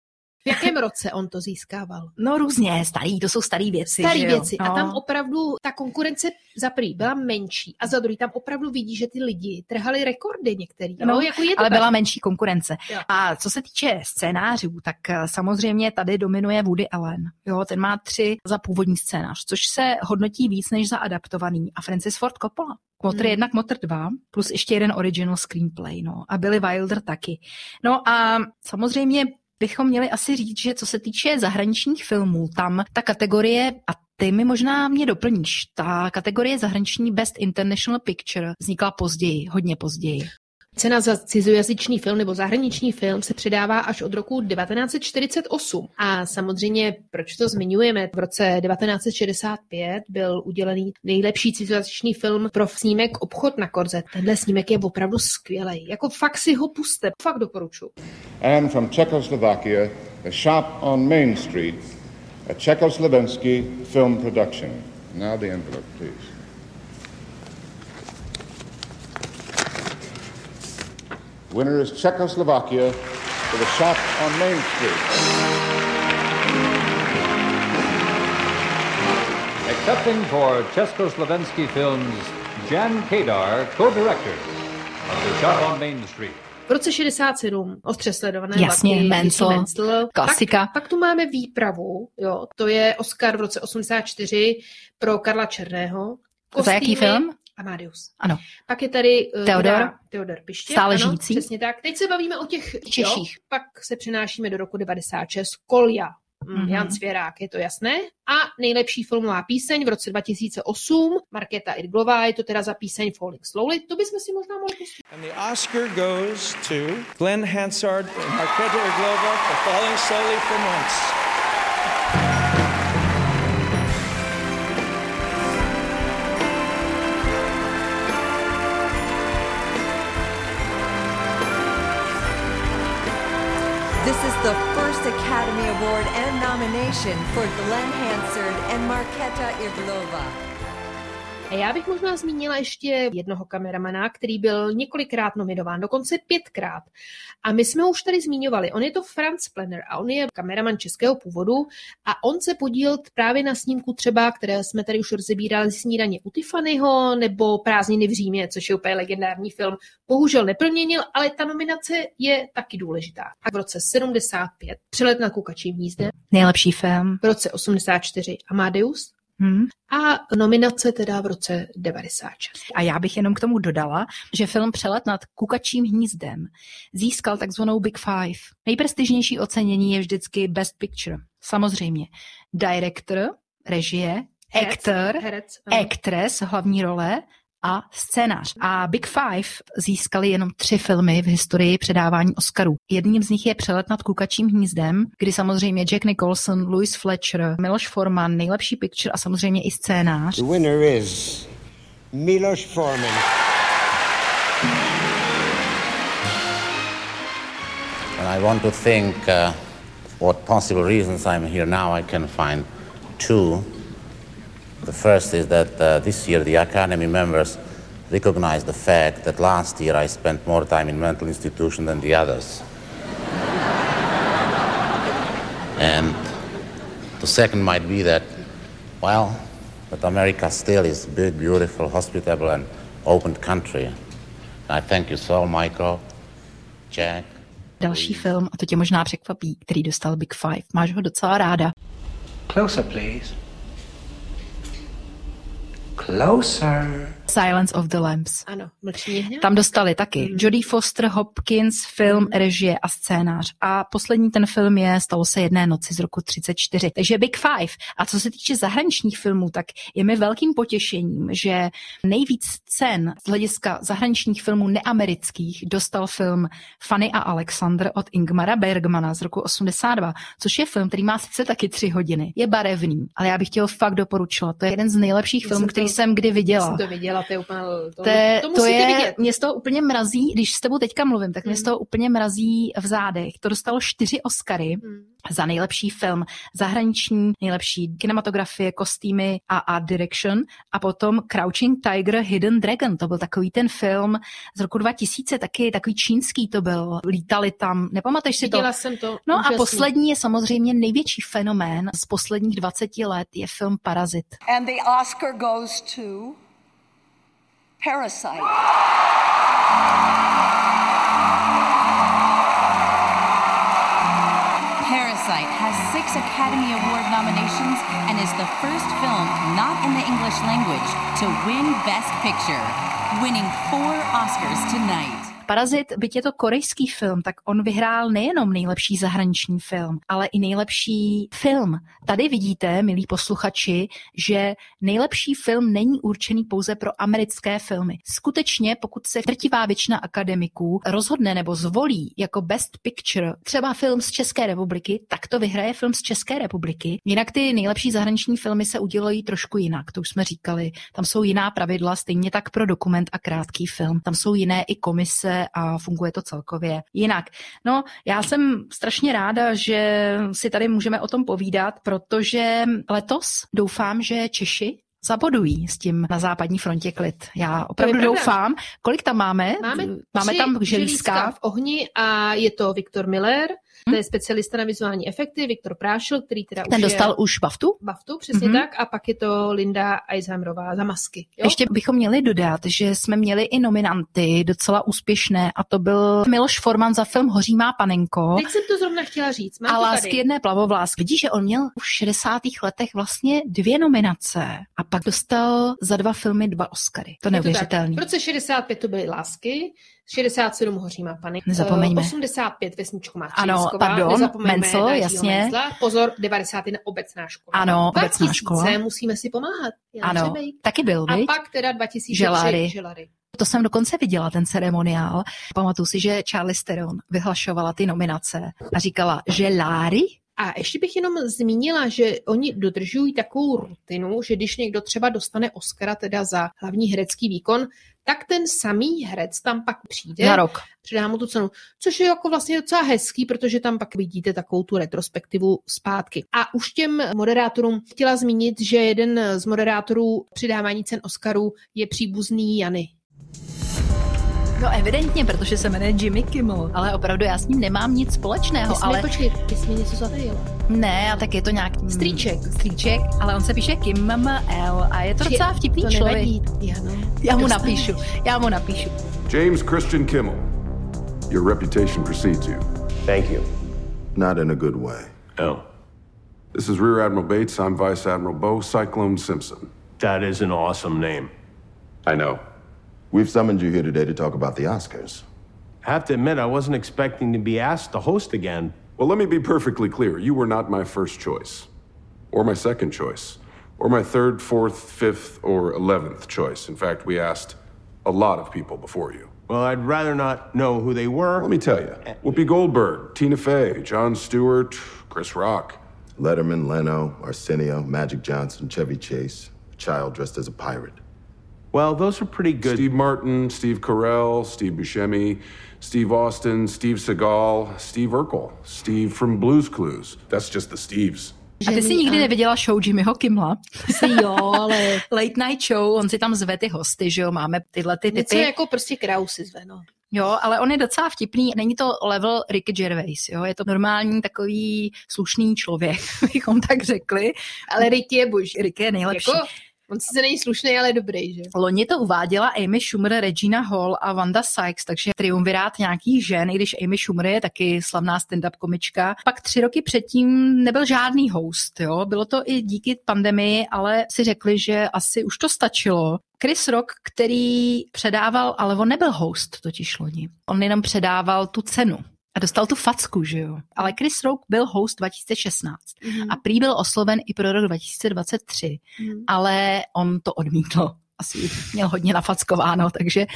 V jakém roce on to získával? No různě, starý, to jsou starý věci. Jo? věci. No. A tam opravdu ta konkurence za prvý byla menší a za druhý tam opravdu vidí, že ty lidi trhali rekordy některý. No, No, jako je to ale tak. byla menší konkurence. Jo. A co se týče scénářů, tak eh, samozřejmě tady dominuje Woody Allen. Jo, ten má tři za původní scénář, což se hodnotí víc než za adaptovaný. A Francis Ford Coppola. Motr Hmm. 1, Motr 2, plus ještě jeden original screenplay, no. A Billy Wilder taky. No a samozřejmě bychom měli asi říct, že co se týče zahraničních filmů, tam ta kategorie, a ty mi možná mě doplníš, ta kategorie zahraniční Best International Picture vznikla později, hodně později. Cena za cizojazyčný film nebo zahraniční film se předává až od roku 1948. A samozřejmě, proč to zmiňujeme, v roce 1965 byl udělený nejlepší cizojazyčný film pro snímek Obchod na korze. Tenhle snímek je opravdu skvělý. Jako fakt si ho puste, fakt doporučuji. and from Czechoslovakia, a shop on Main Street, a Czechoslovensky film production. Now the envelope, please. Winner is Czechoslovakia for the shop on Main Street. Accepting for Czechoslovensky Films Jan Kadar, co-director of The Shop on Main Street. V roce 67 ostře sledované Jasně, vlaky, Dickie Mansell. klasika. Pak, pak tu máme výpravu, jo, to je Oscar v roce 84 pro Karla Černého. Za jaký film? Amadeus. Ano. Pak je tady uh, Theodor? teda Theodor Piště. Stále ano, žijící. Přesně tak. Teď se bavíme o těch Češích. Jo, pak se přenášíme do roku 96. Kolja. Mm, Mhm. Jan Svěrák, je to jasné. A nejlepší filmová píseň v roce 2008, Markéta Irglová, je to teda za píseň Falling Slowly. To bychom si možná mohli pustit. And the Oscar goes to Glenn Hansard and Markéta Irglova for Falling Slowly for Months. Academy Award and nomination for Glenn Hansard and Marketa Irglova. A já bych možná zmínila ještě jednoho kameramana, který byl několikrát nominován, dokonce pětkrát. A my jsme už tady zmiňovali. On je to Franz Plenner a on je kameraman českého původu a on se podílel právě na snímku třeba, které jsme tady už rozebírali, snídaně u Tiffanyho nebo Prázdniny v Římě, což je úplně legendární film. Bohužel neplněnil, ale ta nominace je taky důležitá. A v roce 75 Přelet na kukačím hnízdem, Nejlepší film. v roce 84 Amadeus, Hmm. a nominace teda v roce 96. A já bych jenom k tomu dodala, že film Přelet nad kukačím hnízdem získal takzvanou Big Five. Nejprestižnější ocenění je vždycky Best Picture. Samozřejmě. Director, režie, Herec, actor, herec, actress, hlavní role a scénář. A Big Five získali jenom tři filmy v historii předávání Oscarů. Jedním z nich je Přelet nad kukačím hnízdem, kdy samozřejmě Jack Nicholson, Louis Fletcher, Miloš Forman, nejlepší picture a samozřejmě i scénář. The winner is Milos Forman. And I want to think uh, what possible reasons I'm here now. I can find two. The first is that uh, this year the Academy members recognized the fact that last year I spent more time in mental institution than the others. and the second might be that, well, that America still is a big, beautiful, hospitable, and open country. I thank you so, Michael, Jack, Další film, a to tě možná překvapí, který dostal Big Five. Máš ho docela ráda. Closer, please. Closer. Silence of the Lambs. Ano, mlčení hněv. Tam dostali taky mm. Jodie Foster, Hopkins, film, mm. režie a scénář. A poslední ten film je Stalo se jedné noci z roku 34. Takže Big Five. A co se týče zahraničních filmů, tak je mi velkým potěšením, že nejvíc cen z hlediska zahraničních filmů neamerických dostal film Fanny a Alexander od Ingmara Bergmana z roku 82, což je film, který má sice taky tři hodiny. Je barevný, ale já bych chtěl fakt doporučovat. To je jeden z nejlepších filmů, který jsem kdy viděla. Jsem to viděla, to je úplně... To, To, to, to je, vidět. mě z toho úplně mrazí, když s tebou teďka mluvím, tak mě Hmm. z toho úplně mrazí v zádech. To dostalo čtyři Oscary za nejlepší film, zahraniční, nejlepší kinematografie, kostýmy a art direction a potom Crouching Tiger, Hidden Dragon. To byl takový ten film z roku 2000, taky takový čínský to byl. Lítali tam, nepamatuješ si to? Viděla jsem to. No úžasný. a poslední je samozřejmě největší fenomén z posledních 20 let je film Parazit. And the Oscar goes to Parasite. Parasite has six Academy Award nominations and is the first film not in the English language to win Best Picture, winning four Oscars tonight. Parazit, byť je to korejský film, tak on vyhrál nejenom nejlepší zahraniční film, ale i nejlepší film. Tady vidíte, milí posluchači, že nejlepší film není určený pouze pro americké filmy. Skutečně, pokud se drtivá většina akademiků rozhodne nebo zvolí jako Best Picture třeba film z České republiky, tak to vyhraje film z České republiky. Jinak ty nejlepší zahraniční filmy se udělají trošku jinak, to už jsme říkali. Tam jsou jiná pravidla, stejně tak pro dokument a krátký film. Tam jsou jiné i komise a funguje to celkově jinak. No, já jsem strašně ráda, že si tady můžeme o tom povídat, protože letos doufám, že Češi zabodují s tím na západní frontě klid. Já opravdu doufám. Kolik tam máme? Máme, máme tři tam želízka. v ohni a je to Viktor Miller, to je specialista na vizuální efekty, Viktor Prášil, který teda Ten už dostal je... už baftu? Baftu, přesně Mhm. tak. A pak je to Linda Eisheimerová za masky. Jo? Ještě bychom měli dodat, že jsme měli i nominanty docela úspěšné a to byl Miloš Forman za film Hoří má panenko. Teď jsem to zrovna chtěla říct. Mám a lásky tady. jedné plavovlásky. Vidíš, že on měl už v 60. letech vlastně dvě nominace a pak dostal za dva filmy dva Oscary. To neuvěřitelný. V roce 65 to byly Lásky, 67 Hoří má pany, Nezapomeňme. eh, 85 Vesničku má Ano, pardon, Mencel, jasně. Mencla. Pozor, 91 obecná škola. Ano, obecná 2000 škola. musíme si pomáhat. Jan Ano, Řebejk. taky byl, A viď? pak teda 2003 Želáry. Želary. To jsem dokonce viděla, ten ceremoniál. Pamatuju si, že Charlie Theron vyhlašovala ty nominace a říkala, že Láry A ještě bych jenom zmínila, že oni dodržují takovou rutinu, že když někdo třeba dostane Oscara teda za hlavní herecký výkon, tak ten samý herec tam pak přijde. Za rok. Předá mu tu cenu. Což je jako vlastně docela hezký, protože tam pak vidíte takovou tu retrospektivu zpátky. A už těm moderátorům chtěla zmínit, že jeden z moderátorů přidávání cen Oscarů je příbuzný Jany. No evidentně, protože se jmenuje Jimmy Kimmel, ale opravdu já s ním nemám nic společného, Ty jsi mi, ale počkej, ty jsi mi něco zatajila. ne, a tak je to nějak... Strýček. Strýček, ale on se píše Kimmel a je to Počkej, docela vtipný to člověk. nevadí, Jano. Já mu napíšu, já mu napíšu. James Christian Kimmel, your reputation precedes you. Thank you. Not in a good way. Oh, This is Rear Admiral Bates. I'm Vice Admiral Bo Cyclone Simpson. that is an awesome name. I know. We've summoned you here today to talk about the Oscars. I have to admit, I wasn't expecting to be asked to host again. Well, let me be perfectly clear. You were not my first choice, or my second choice, or my third, fourth, fifth, or eleventh choice. In fact, we asked a lot of people before you. Well, I'd rather not know who they were. Let me tell you uh, Whoopi Goldberg, Tina Fey, Jon Stewart, Chris Rock. Letterman, Leno, Arsenio, Magic Johnson, Chevy Chase, a child dressed as a pirate. Well, those are pretty good. Steve Martin, Steve Carell, Steve Buscemi, Steve Austin, Steve Seagal, Steve Urkel, Steve from Blues Clues. That's just the Steves. A ty jsi nikdy neviděla show Jimmyho Kimmla? Si jo, ale Late Night Show, on si tam zve ty hosty, že jo, máme tyhle ty něco typy. jako prostě krausy zve, no. Jo, ale on je docela vtipný. Není to level Ricky Gervais, jo? Je to normální takový slušný člověk, bychom tak řekli. Ale Ricky je boží. Ricky je nejlepší. Jako, On sice není slušný, ale dobrý, že? Loni to uváděla Amy Schumer, Regina Hall a Wanda Sykes, takže triumvirát nějakých žen, i když Amy Schumer je taky slavná stand-up komička. Pak tři roky předtím nebyl žádný host, jo. Bylo to i díky pandemii, ale si řekli, že asi už to stačilo. Chris Rock, který předával, ale on nebyl host totiž loni. On jenom předával tu cenu. A dostal tu facku, že jo. Ale Chris Rock byl host 2016 mm. a prý byl osloven i pro rok 2023, mm. ale on to odmítl asi měl hodně nafackováno, takže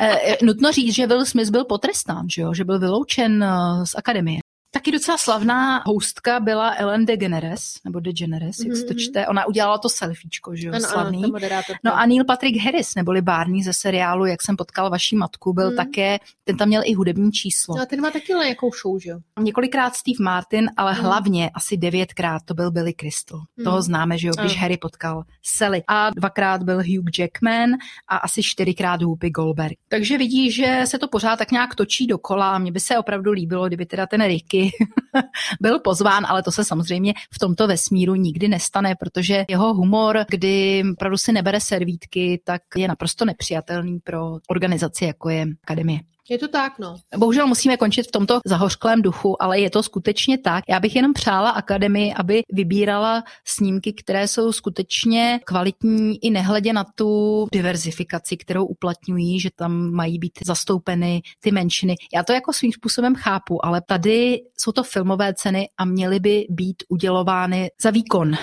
eh, nutno říct, že Will Smith byl potrestán, že, jo? že byl vyloučen uh, z akademie. Taky docela slavná hostka byla Ellen DeGeneres, nebo DeGeneres, mm-hmm. jak se to Mhm. čte. Ona udělala to selfiečko, že jo, Ano, ano, slavný. moderátorka. no a Neil Patrick Harris, neboli Barney ze seriálu Jak jsem potkal vaší matku, byl Mm. také, ten tam měl i hudební číslo. No a ten má taky nějakou show, že jo? Několikrát Steve Martin, ale Mm. hlavně asi devětkrát to byl Billy Crystal. Mm. Toho známe, že jo, když Ano. Harry potkal Sally. A dvakrát byl Hugh Jackman a asi čtyřikrát Whoopi Goldberg. Takže vidí, že se to pořád tak nějak točí dokola. Mně by se opravdu líbilo, kdyby teda ten Ricky byl pozván, ale to se samozřejmě v tomto vesmíru nikdy nestane, protože jeho humor, kdy opravdu si nebere servítky, tak je naprosto nepřijatelný pro organizaci, jako je Akademie. Je to tak, no. Bohužel musíme končit v tomto zahořklém duchu, ale je to skutečně tak. Já bych jenom přála Akademii, aby vybírala snímky, které jsou skutečně kvalitní i nehledě na tu diverzifikaci, kterou uplatňují, že tam mají být zastoupeny ty menšiny. Já to jako svým způsobem chápu, ale tady jsou to filmové ceny a měly by být udělovány za výkon.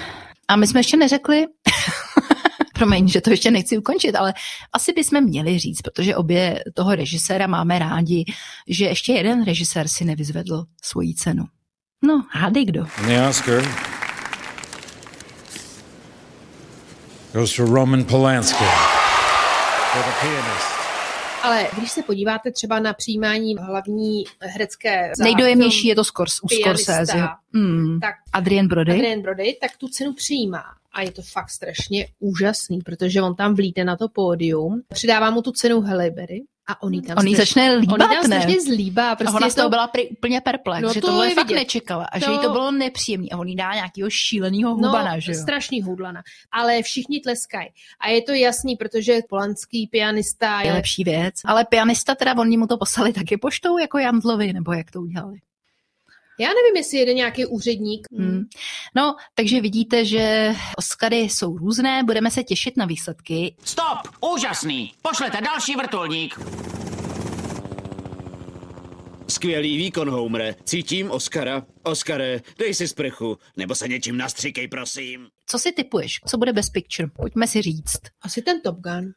A my jsme ještě neřekli, promiň, že to ještě nechci ukončit, ale asi bychom měli říct, protože obě toho režiséra máme rádi, že ještě jeden režisér si nevyzvedl svoji cenu. No, hádej kdo. The Oscar goes to Roman Polanski for the pianist. Ale když se podíváte třeba na přijímání hlavní herecké Nejdojemnější je to Skors, u Pianista, Scorsese. Mm. tak Adrian Brody. Adrian Brody, tak tu cenu přijímá. A je to fakt strašně úžasný, protože on tam vlítne na to pódium, přidává mu tu cenu Halle Berry a on jí tam On jí straš- začne líbat, on jí tam ne? strašně zlíbá. a Prostě ona je z toho to... byla prý úplně perplex, No že to tohle je fakt vidět. nečekala a že To- jí to bylo nepříjemné a on jí dá nějakého šíleného hubana, no, že jo? strašný hudlana. Ale všichni tleskají. A je to jasný, protože polanský pianista je je... lepší věc. Ale pianista teda, oni mu to poslali taky poštou jako Jandlovi, nebo jak to udělali? Já nevím, jestli jede nějaký úředník. Hmm. No, takže vidíte, že Oscary jsou různé, budeme se těšit na výsledky. Stop! Úžasný! Pošlete další vrtulník! Skvělý výkon, Homere. Cítím Oscara. Oscare, dej si sprchu, nebo se něčím nastříkej, prosím. Co si typuješ? Co bude Best Picture? Pojďme si říct. Asi ten Top Gun.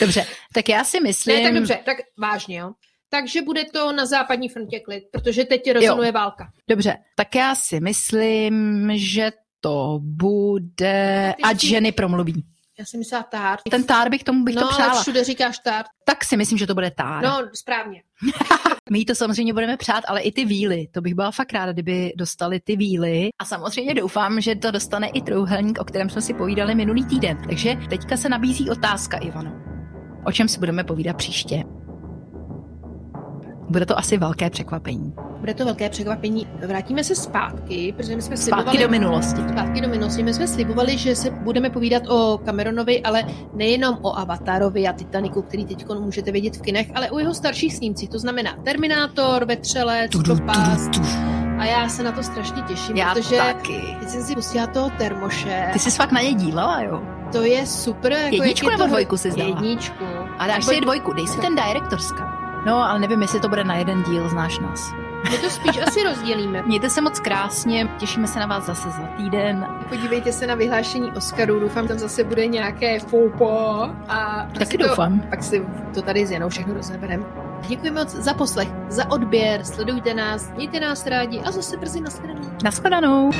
Dobře, tak já si myslím... Ne, tak dobře, tak vážně, jo. Takže bude to na západní frontě klid, protože teď rozhoduje válka. Dobře, tak já si myslím, že to bude... Ty Ať ženy promluví. Já jsem myslela tár. Ten tár bych tomu bych no, to přála. ale všude říkáš tár. Tak si myslím, že to bude tár. No, správně. My jí to samozřejmě budeme přát, ale i ty víly. To bych byla fakt ráda, kdyby dostali ty víly. A samozřejmě doufám, že to dostane i trouhelník, o kterém jsme si povídali minulý týden. Takže teďka se nabízí otázka, Ivano. O čem si budeme povídat příště? Bude to asi velké překvapení. Bude to velké překvapení. Vrátíme se zpátky, protože my jsme Zpátky slibovali... do minulosti. Zpátky do minulosti. My jsme slibovali, že se budeme povídat o Cameronovi, ale nejenom o Avatarovi a Titaniku, který teď můžete vidět v kinech, ale o jeho starších snímcích. To znamená Terminátor, Vetřelec, Propast. A já se na to strašně těším, Já protože taky. teď jsem si pustila toho termoše. Ty jsi fakt na ně dílela, jo? To je super. Jako Jedničku jak je nebo dvojku si zdala? Jedničku. A dáš si dvojku, dej si ten directorska. No, ale nevím, jestli to bude na jeden díl, znáš nás. My to spíš asi rozdělíme. Mějte se moc krásně, těšíme se na vás zase za týden. Podívejte se na vyhlášení Oscarů, doufám, tam zase bude nějaké foupo. A Taky si to, doufám. Pak si to tady s Janou všechno rozebereme. Děkuji moc za poslech, za odběr, sledujte nás, mějte nás rádi a zase brzy nashledanou. Naschledanou.